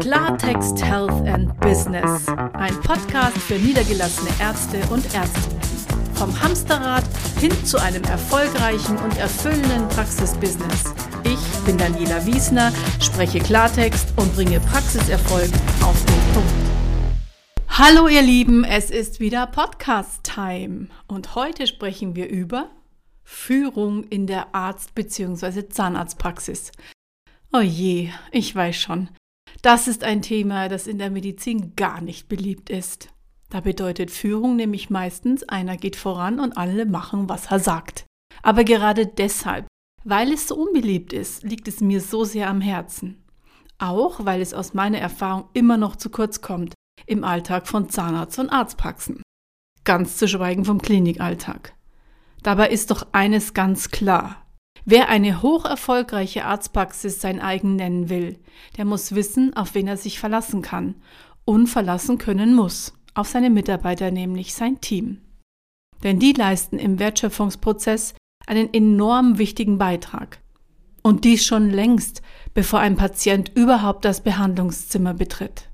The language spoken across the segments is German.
Klartext Health and Business. Ein Podcast für niedergelassene Ärzte und Ärztinnen. Vom Hamsterrad hin zu einem erfolgreichen und erfüllenden Praxisbusiness. Ich bin Daniela Wiesner, spreche Klartext und bringe Praxiserfolg auf den Punkt. Hallo ihr Lieben, es ist wieder Podcast-Time und heute sprechen wir über Führung in der Arzt- bzw. Zahnarztpraxis. Oh je, ich weiß schon. Das ist ein Thema, das in der Medizin gar nicht beliebt ist. Da bedeutet Führung nämlich meistens, einer geht voran und alle machen, was er sagt. Aber gerade deshalb, weil es so unbeliebt ist, liegt es mir so sehr am Herzen. Auch weil es aus meiner Erfahrung immer noch zu kurz kommt im Alltag von Zahnarzt- und Arztpraxen. Ganz zu schweigen vom Klinikalltag. Dabei ist doch eines ganz klar. Wer eine hoch erfolgreiche Arztpraxis sein eigen nennen will, der muss wissen, auf wen er sich verlassen kann und verlassen können muss, auf seine Mitarbeiter, nämlich sein Team. Denn die leisten im Wertschöpfungsprozess einen enorm wichtigen Beitrag. Und dies schon längst, bevor ein Patient überhaupt das Behandlungszimmer betritt.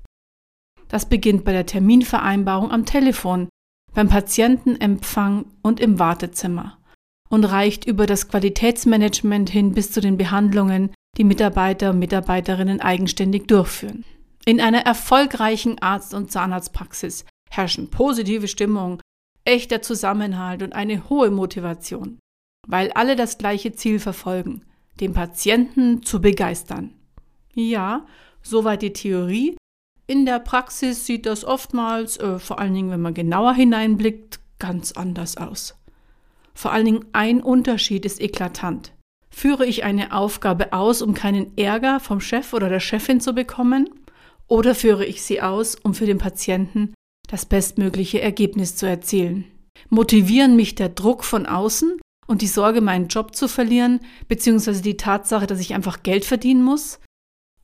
Das beginnt bei der Terminvereinbarung am Telefon, beim Patientenempfang und im Wartezimmer und reicht über das Qualitätsmanagement hin bis zu den Behandlungen, die Mitarbeiter und Mitarbeiterinnen eigenständig durchführen. In einer erfolgreichen Arzt- und Zahnarztpraxis herrschen positive Stimmung, echter Zusammenhalt und eine hohe Motivation, weil alle das gleiche Ziel verfolgen, den Patienten zu begeistern. Ja, soweit die Theorie. In der Praxis sieht das oftmals, äh, vor allen Dingen wenn man genauer hineinblickt, ganz anders aus. Vor allen Dingen ein Unterschied ist eklatant. Führe ich eine Aufgabe aus, um keinen Ärger vom Chef oder der Chefin zu bekommen? Oder führe ich sie aus, um für den Patienten das bestmögliche Ergebnis zu erzielen? Motivieren mich der Druck von außen und die Sorge, meinen Job zu verlieren, beziehungsweise die Tatsache, dass ich einfach Geld verdienen muss?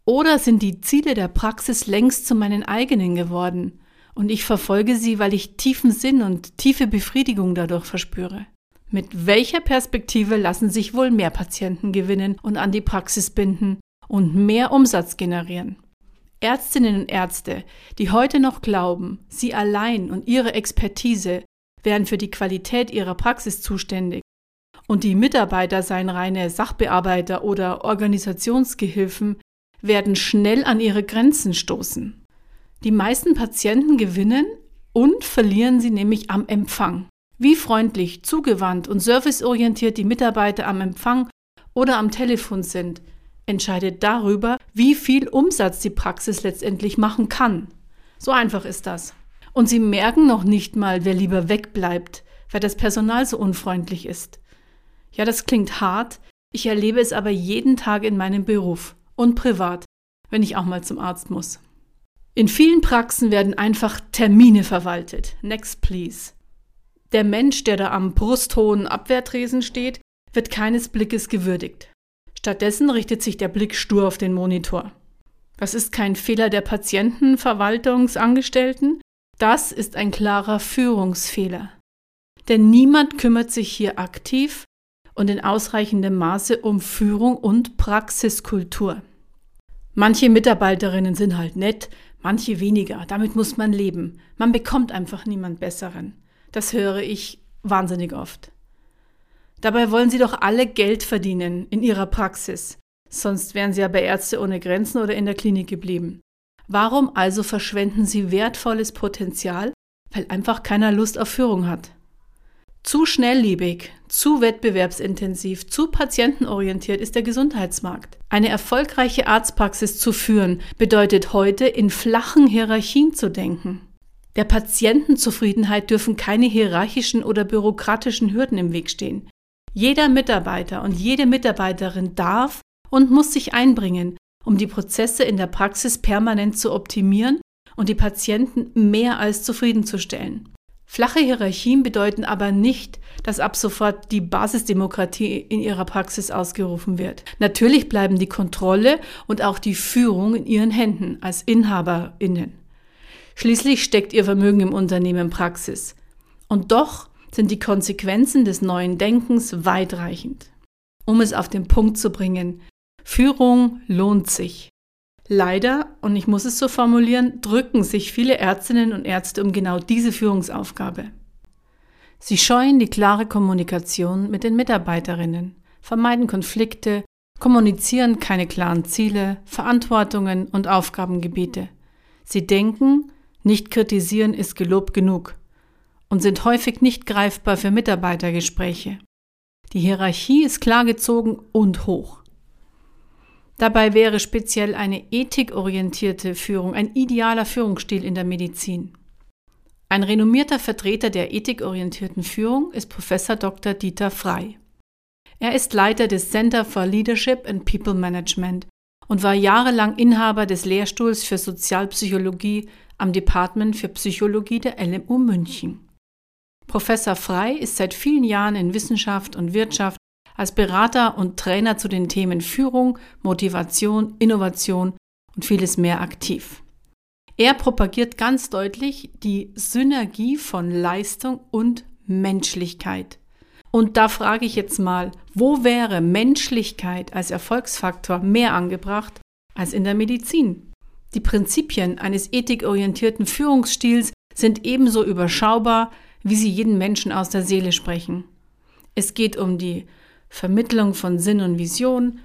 Oder sind die Ziele der Praxis längst zu meinen eigenen geworden und ich verfolge sie, weil ich tiefen Sinn und tiefe Befriedigung dadurch verspüre? Mit welcher Perspektive lassen sich wohl mehr Patienten gewinnen und an die Praxis binden und mehr Umsatz generieren? Ärztinnen und Ärzte, die heute noch glauben, sie allein und ihre Expertise wären für die Qualität ihrer Praxis zuständig und die Mitarbeiter seien reine Sachbearbeiter oder Organisationsgehilfen, werden schnell an ihre Grenzen stoßen. Die meisten Patienten gewinnen und verlieren sie nämlich am Empfang. Wie freundlich, zugewandt und serviceorientiert die Mitarbeiter am Empfang oder am Telefon sind, entscheidet darüber, wie viel Umsatz die Praxis letztendlich machen kann. So einfach ist das. Und sie merken noch nicht mal, wer lieber wegbleibt, weil das Personal so unfreundlich ist. Ja, das klingt hart, ich erlebe es aber jeden Tag in meinem Beruf und privat, wenn ich auch mal zum Arzt muss. In vielen Praxen werden einfach Termine verwaltet. Next, please. Der Mensch, der da am brusthohen Abwehrtresen steht, wird keines Blickes gewürdigt. Stattdessen richtet sich der Blick stur auf den Monitor. Das ist kein Fehler der Patientenverwaltungsangestellten, das ist ein klarer Führungsfehler. Denn niemand kümmert sich hier aktiv und in ausreichendem Maße um Führung und Praxiskultur. Manche Mitarbeiterinnen sind halt nett, manche weniger, damit muss man leben. Man bekommt einfach niemand Besseren. Das höre ich wahnsinnig oft. Dabei wollen sie doch alle Geld verdienen in ihrer Praxis, sonst wären sie ja bei Ärzte ohne Grenzen oder in der Klinik geblieben. Warum also verschwenden sie wertvolles Potenzial, weil einfach keiner Lust auf Führung hat? Zu schnelllebig, zu wettbewerbsintensiv, zu patientenorientiert ist der Gesundheitsmarkt. Eine erfolgreiche Arztpraxis zu führen bedeutet heute in flachen Hierarchien zu denken. Der Patientenzufriedenheit dürfen keine hierarchischen oder bürokratischen Hürden im Weg stehen. Jeder Mitarbeiter und jede Mitarbeiterin darf und muss sich einbringen, um die Prozesse in der Praxis permanent zu optimieren und die Patienten mehr als zufriedenzustellen. Flache Hierarchien bedeuten aber nicht, dass ab sofort die Basisdemokratie in ihrer Praxis ausgerufen wird. Natürlich bleiben die Kontrolle und auch die Führung in ihren Händen als Inhaberinnen. Schließlich steckt ihr Vermögen im Unternehmen Praxis. Und doch sind die Konsequenzen des neuen Denkens weitreichend. Um es auf den Punkt zu bringen, Führung lohnt sich. Leider, und ich muss es so formulieren, drücken sich viele Ärztinnen und Ärzte um genau diese Führungsaufgabe. Sie scheuen die klare Kommunikation mit den Mitarbeiterinnen, vermeiden Konflikte, kommunizieren keine klaren Ziele, Verantwortungen und Aufgabengebiete. Sie denken, nicht kritisieren ist gelobt genug und sind häufig nicht greifbar für Mitarbeitergespräche. Die Hierarchie ist klar gezogen und hoch. Dabei wäre speziell eine ethikorientierte Führung ein idealer Führungsstil in der Medizin. Ein renommierter Vertreter der ethikorientierten Führung ist Professor Dr. Dieter Frey. Er ist Leiter des Center for Leadership and People Management und war jahrelang Inhaber des Lehrstuhls für Sozialpsychologie am Department für Psychologie der LMU München. Professor Frey ist seit vielen Jahren in Wissenschaft und Wirtschaft als Berater und Trainer zu den Themen Führung, Motivation, Innovation und vieles mehr aktiv. Er propagiert ganz deutlich die Synergie von Leistung und Menschlichkeit. Und da frage ich jetzt mal, wo wäre Menschlichkeit als Erfolgsfaktor mehr angebracht als in der Medizin? Die Prinzipien eines ethikorientierten Führungsstils sind ebenso überschaubar, wie sie jeden Menschen aus der Seele sprechen. Es geht um die Vermittlung von Sinn und Vision,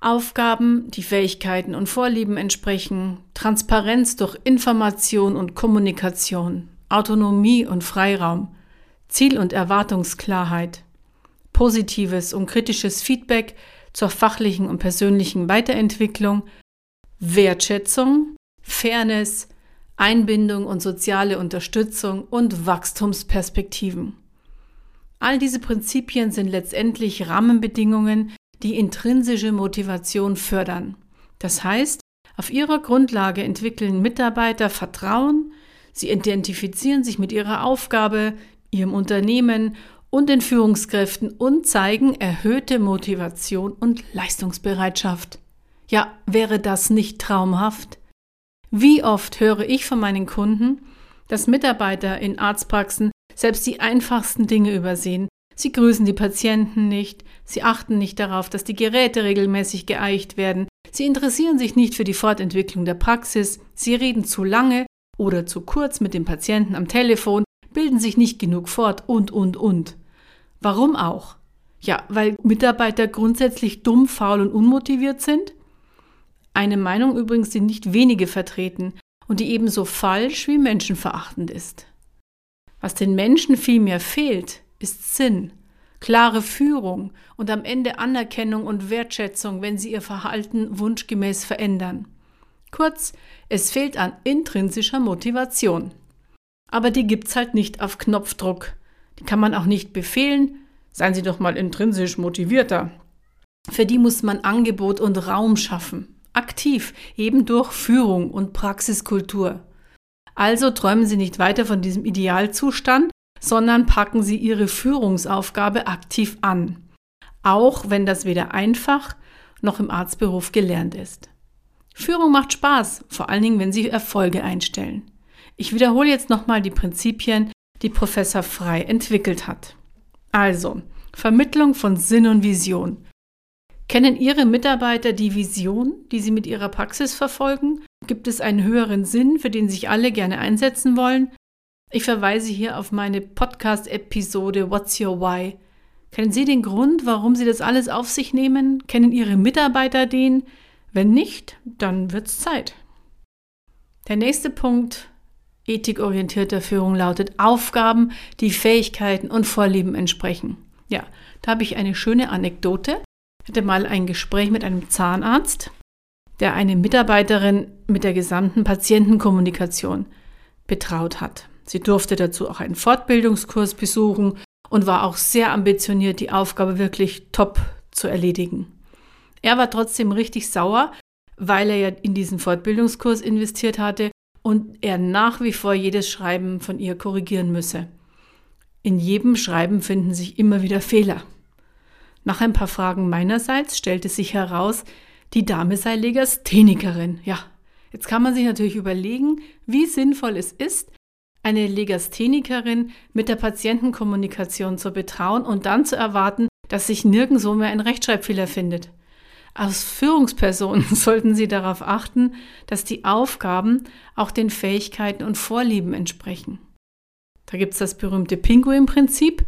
Aufgaben, die Fähigkeiten und Vorlieben entsprechen, Transparenz durch Information und Kommunikation, Autonomie und Freiraum, Ziel- und Erwartungsklarheit, positives und kritisches Feedback zur fachlichen und persönlichen Weiterentwicklung, Wertschätzung, Fairness, Einbindung und soziale Unterstützung und Wachstumsperspektiven. All diese Prinzipien sind letztendlich Rahmenbedingungen, die intrinsische Motivation fördern. Das heißt, auf ihrer Grundlage entwickeln Mitarbeiter Vertrauen, sie identifizieren sich mit ihrer Aufgabe, ihrem Unternehmen und den Führungskräften und zeigen erhöhte Motivation und Leistungsbereitschaft. Ja, wäre das nicht traumhaft? Wie oft höre ich von meinen Kunden, dass Mitarbeiter in Arztpraxen selbst die einfachsten Dinge übersehen. Sie grüßen die Patienten nicht, sie achten nicht darauf, dass die Geräte regelmäßig geeicht werden, sie interessieren sich nicht für die Fortentwicklung der Praxis, sie reden zu lange oder zu kurz mit dem Patienten am Telefon, bilden sich nicht genug fort und, und, und. Warum auch? Ja, weil Mitarbeiter grundsätzlich dumm, faul und unmotiviert sind? Eine Meinung übrigens, die nicht wenige vertreten und die ebenso falsch wie menschenverachtend ist. Was den Menschen vielmehr fehlt, ist Sinn, klare Führung und am Ende Anerkennung und Wertschätzung, wenn sie ihr Verhalten wunschgemäß verändern. Kurz, es fehlt an intrinsischer Motivation. Aber die gibt's halt nicht auf Knopfdruck. Die kann man auch nicht befehlen. Seien Sie doch mal intrinsisch motivierter. Für die muss man Angebot und Raum schaffen. Aktiv, eben durch Führung und Praxiskultur. Also träumen Sie nicht weiter von diesem Idealzustand, sondern packen Sie Ihre Führungsaufgabe aktiv an, auch wenn das weder einfach noch im Arztberuf gelernt ist. Führung macht Spaß, vor allen Dingen, wenn Sie Erfolge einstellen. Ich wiederhole jetzt nochmal die Prinzipien, die Professor Frei entwickelt hat. Also, Vermittlung von Sinn und Vision. Kennen Ihre Mitarbeiter die Vision, die Sie mit Ihrer Praxis verfolgen? Gibt es einen höheren Sinn, für den sich alle gerne einsetzen wollen? Ich verweise hier auf meine Podcast-Episode What's Your Why? Kennen Sie den Grund, warum Sie das alles auf sich nehmen? Kennen Ihre Mitarbeiter den? Wenn nicht, dann wird's Zeit. Der nächste Punkt ethikorientierter Führung lautet Aufgaben, die Fähigkeiten und Vorlieben entsprechen. Ja, da habe ich eine schöne Anekdote hatte mal ein Gespräch mit einem Zahnarzt, der eine Mitarbeiterin mit der gesamten Patientenkommunikation betraut hat. Sie durfte dazu auch einen Fortbildungskurs besuchen und war auch sehr ambitioniert, die Aufgabe wirklich top zu erledigen. Er war trotzdem richtig sauer, weil er ja in diesen Fortbildungskurs investiert hatte und er nach wie vor jedes Schreiben von ihr korrigieren müsse. In jedem Schreiben finden sich immer wieder Fehler. Nach ein paar Fragen meinerseits stellte sich heraus, die Dame sei Legasthenikerin. Ja, jetzt kann man sich natürlich überlegen, wie sinnvoll es ist, eine Legasthenikerin mit der Patientenkommunikation zu betrauen und dann zu erwarten, dass sich nirgendwo mehr ein Rechtschreibfehler findet. Als Führungsperson sollten Sie darauf achten, dass die Aufgaben auch den Fähigkeiten und Vorlieben entsprechen. Da gibt es das berühmte Pinguin-Prinzip,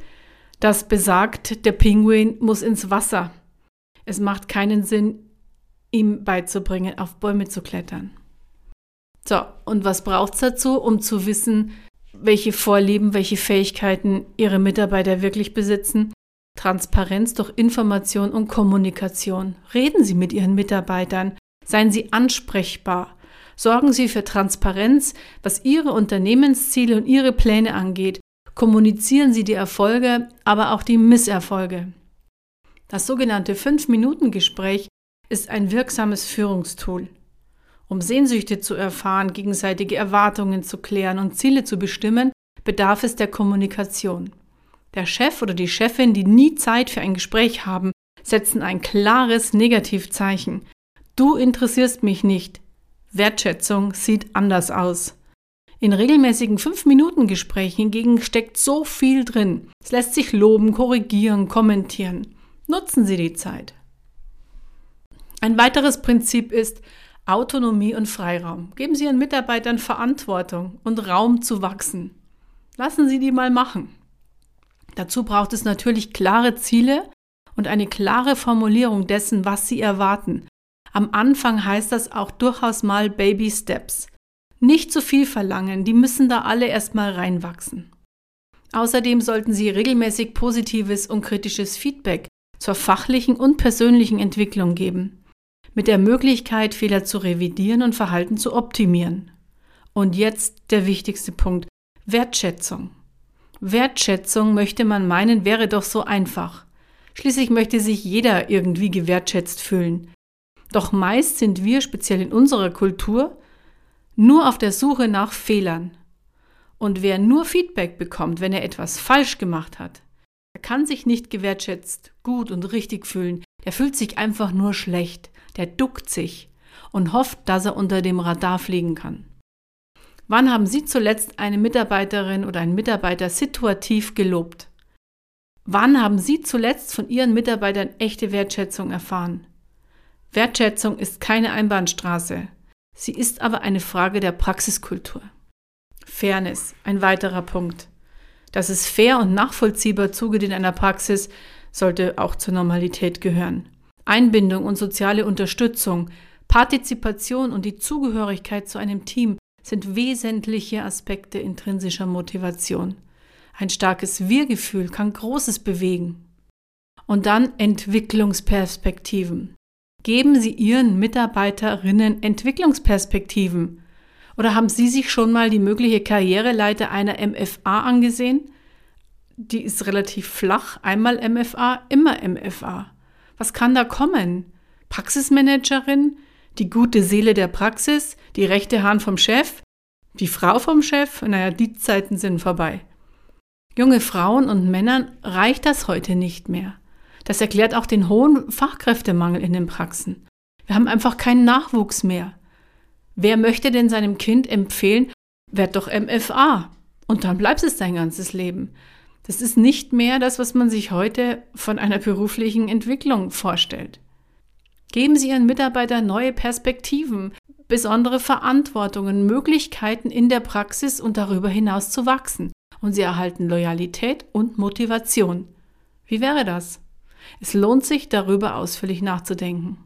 das besagt, der Pinguin muss ins Wasser. Es macht keinen Sinn, ihm beizubringen, auf Bäume zu klettern. So, und was braucht es dazu, um zu wissen, welche Vorlieben, welche Fähigkeiten Ihre Mitarbeiter wirklich besitzen? Transparenz durch Information und Kommunikation. Reden Sie mit Ihren Mitarbeitern. Seien Sie ansprechbar. Sorgen Sie für Transparenz, was Ihre Unternehmensziele und Ihre Pläne angeht. Kommunizieren Sie die Erfolge, aber auch die Misserfolge. Das sogenannte 5-Minuten-Gespräch ist ein wirksames Führungstool. Um Sehnsüchte zu erfahren, gegenseitige Erwartungen zu klären und Ziele zu bestimmen, bedarf es der Kommunikation. Der Chef oder die Chefin, die nie Zeit für ein Gespräch haben, setzen ein klares Negativzeichen. Du interessierst mich nicht. Wertschätzung sieht anders aus. In regelmäßigen 5-Minuten-Gesprächen hingegen steckt so viel drin. Es lässt sich loben, korrigieren, kommentieren. Nutzen Sie die Zeit. Ein weiteres Prinzip ist Autonomie und Freiraum. Geben Sie Ihren Mitarbeitern Verantwortung und Raum zu wachsen. Lassen Sie die mal machen. Dazu braucht es natürlich klare Ziele und eine klare Formulierung dessen, was Sie erwarten. Am Anfang heißt das auch durchaus mal Baby Steps. Nicht zu viel verlangen, die müssen da alle erstmal reinwachsen. Außerdem sollten Sie regelmäßig positives und kritisches Feedback zur fachlichen und persönlichen Entwicklung geben mit der Möglichkeit, Fehler zu revidieren und Verhalten zu optimieren. Und jetzt der wichtigste Punkt, Wertschätzung. Wertschätzung möchte man meinen, wäre doch so einfach. Schließlich möchte sich jeder irgendwie gewertschätzt fühlen. Doch meist sind wir, speziell in unserer Kultur, nur auf der Suche nach Fehlern. Und wer nur Feedback bekommt, wenn er etwas falsch gemacht hat, der kann sich nicht gewertschätzt, gut und richtig fühlen, der fühlt sich einfach nur schlecht der duckt sich und hofft, dass er unter dem Radar fliegen kann. Wann haben Sie zuletzt eine Mitarbeiterin oder einen Mitarbeiter situativ gelobt? Wann haben Sie zuletzt von Ihren Mitarbeitern echte Wertschätzung erfahren? Wertschätzung ist keine Einbahnstraße. Sie ist aber eine Frage der Praxiskultur. Fairness, ein weiterer Punkt. Dass es fair und nachvollziehbar zugeht in einer Praxis, sollte auch zur Normalität gehören. Einbindung und soziale Unterstützung, Partizipation und die Zugehörigkeit zu einem Team sind wesentliche Aspekte intrinsischer Motivation. Ein starkes Wir-Gefühl kann Großes bewegen. Und dann Entwicklungsperspektiven. Geben Sie Ihren Mitarbeiterinnen Entwicklungsperspektiven? Oder haben Sie sich schon mal die mögliche Karriereleiter einer MFA angesehen? Die ist relativ flach, einmal MFA, immer MFA. Was kann da kommen? Praxismanagerin? Die gute Seele der Praxis? Die rechte Hand vom Chef? Die Frau vom Chef? Naja, die Zeiten sind vorbei. Junge Frauen und Männern reicht das heute nicht mehr. Das erklärt auch den hohen Fachkräftemangel in den Praxen. Wir haben einfach keinen Nachwuchs mehr. Wer möchte denn seinem Kind empfehlen, werd doch MFA und dann bleibst es dein ganzes Leben. Das ist nicht mehr das, was man sich heute von einer beruflichen Entwicklung vorstellt. Geben Sie Ihren Mitarbeitern neue Perspektiven, besondere Verantwortungen, Möglichkeiten in der Praxis und darüber hinaus zu wachsen. Und Sie erhalten Loyalität und Motivation. Wie wäre das? Es lohnt sich, darüber ausführlich nachzudenken.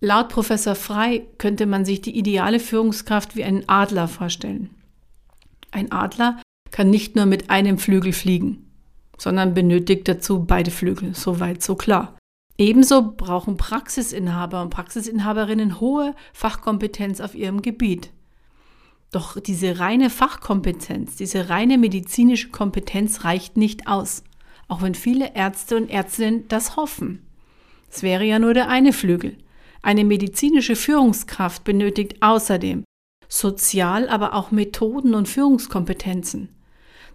Laut Professor Frei könnte man sich die ideale Führungskraft wie einen Adler vorstellen. Ein Adler kann nicht nur mit einem Flügel fliegen, sondern benötigt dazu beide Flügel. Soweit, so klar. Ebenso brauchen Praxisinhaber und Praxisinhaberinnen hohe Fachkompetenz auf ihrem Gebiet. Doch diese reine Fachkompetenz, diese reine medizinische Kompetenz reicht nicht aus, auch wenn viele Ärzte und Ärztinnen das hoffen. Es wäre ja nur der eine Flügel. Eine medizinische Führungskraft benötigt außerdem Sozial, aber auch Methoden und Führungskompetenzen.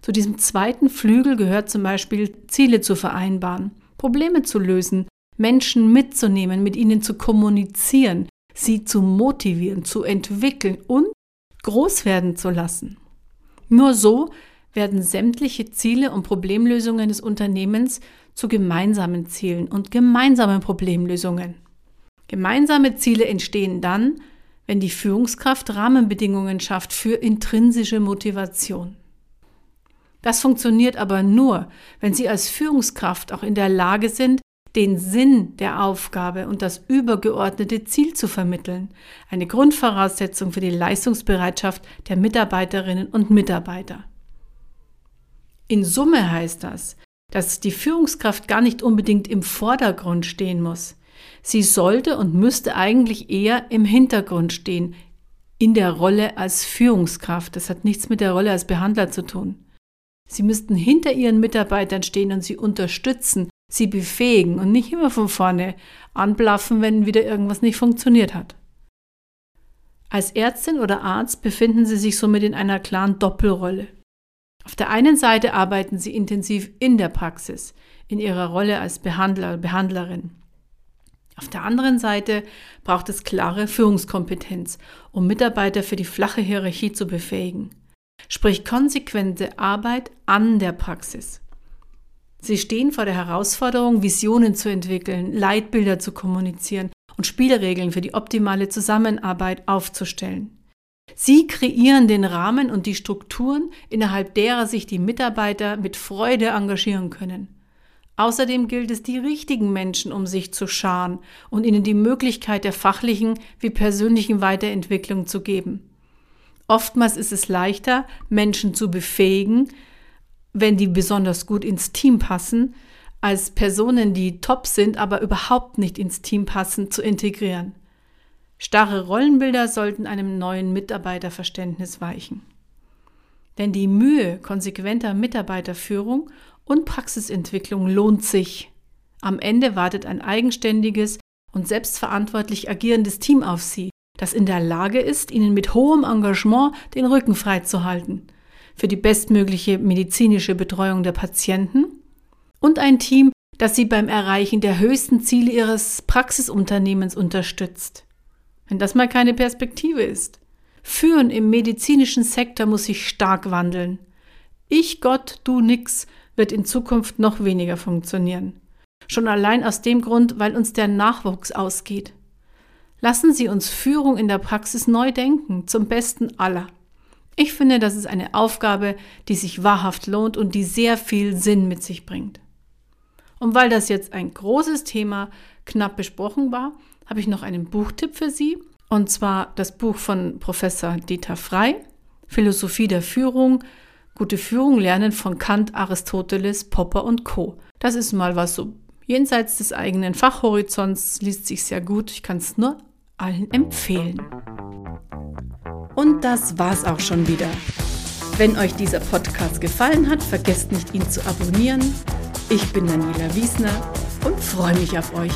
Zu diesem zweiten Flügel gehört zum Beispiel Ziele zu vereinbaren, Probleme zu lösen, Menschen mitzunehmen, mit ihnen zu kommunizieren, sie zu motivieren, zu entwickeln und groß werden zu lassen. Nur so werden sämtliche Ziele und Problemlösungen des Unternehmens zu gemeinsamen Zielen und gemeinsamen Problemlösungen. Gemeinsame Ziele entstehen dann, wenn die Führungskraft Rahmenbedingungen schafft für intrinsische Motivation. Das funktioniert aber nur, wenn Sie als Führungskraft auch in der Lage sind, den Sinn der Aufgabe und das übergeordnete Ziel zu vermitteln, eine Grundvoraussetzung für die Leistungsbereitschaft der Mitarbeiterinnen und Mitarbeiter. In Summe heißt das, dass die Führungskraft gar nicht unbedingt im Vordergrund stehen muss. Sie sollte und müsste eigentlich eher im Hintergrund stehen, in der Rolle als Führungskraft. Das hat nichts mit der Rolle als Behandler zu tun. Sie müssten hinter ihren Mitarbeitern stehen und sie unterstützen, sie befähigen und nicht immer von vorne anblaffen, wenn wieder irgendwas nicht funktioniert hat. Als Ärztin oder Arzt befinden Sie sich somit in einer klaren Doppelrolle. Auf der einen Seite arbeiten Sie intensiv in der Praxis, in Ihrer Rolle als Behandler, Behandlerin. Auf der anderen Seite braucht es klare Führungskompetenz, um Mitarbeiter für die flache Hierarchie zu befähigen. Sprich konsequente Arbeit an der Praxis. Sie stehen vor der Herausforderung, Visionen zu entwickeln, Leitbilder zu kommunizieren und Spielregeln für die optimale Zusammenarbeit aufzustellen. Sie kreieren den Rahmen und die Strukturen, innerhalb derer sich die Mitarbeiter mit Freude engagieren können. Außerdem gilt es, die richtigen Menschen um sich zu scharen und ihnen die Möglichkeit der fachlichen wie persönlichen Weiterentwicklung zu geben. Oftmals ist es leichter, Menschen zu befähigen, wenn die besonders gut ins Team passen, als Personen, die top sind, aber überhaupt nicht ins Team passen, zu integrieren. Starre Rollenbilder sollten einem neuen Mitarbeiterverständnis weichen. Denn die Mühe konsequenter Mitarbeiterführung und Praxisentwicklung lohnt sich. Am Ende wartet ein eigenständiges und selbstverantwortlich agierendes Team auf Sie, das in der Lage ist, Ihnen mit hohem Engagement den Rücken frei zu halten für die bestmögliche medizinische Betreuung der Patienten und ein Team, das sie beim Erreichen der höchsten Ziele ihres Praxisunternehmens unterstützt. Wenn das mal keine Perspektive ist. Führen im medizinischen Sektor muss sich stark wandeln. Ich Gott, du nix wird in Zukunft noch weniger funktionieren. Schon allein aus dem Grund, weil uns der Nachwuchs ausgeht. Lassen Sie uns Führung in der Praxis neu denken, zum Besten aller. Ich finde, das ist eine Aufgabe, die sich wahrhaft lohnt und die sehr viel Sinn mit sich bringt. Und weil das jetzt ein großes Thema knapp besprochen war, habe ich noch einen Buchtipp für Sie. Und zwar das Buch von Professor Dieter Frey, Philosophie der Führung, Gute Führung lernen von Kant, Aristoteles, Popper und Co. Das ist mal was so jenseits des eigenen Fachhorizonts, liest sich sehr gut. Ich kann es nur allen empfehlen. Und das war's auch schon wieder. Wenn euch dieser Podcast gefallen hat, vergesst nicht, ihn zu abonnieren. Ich bin Daniela Wiesner und freue mich auf euch.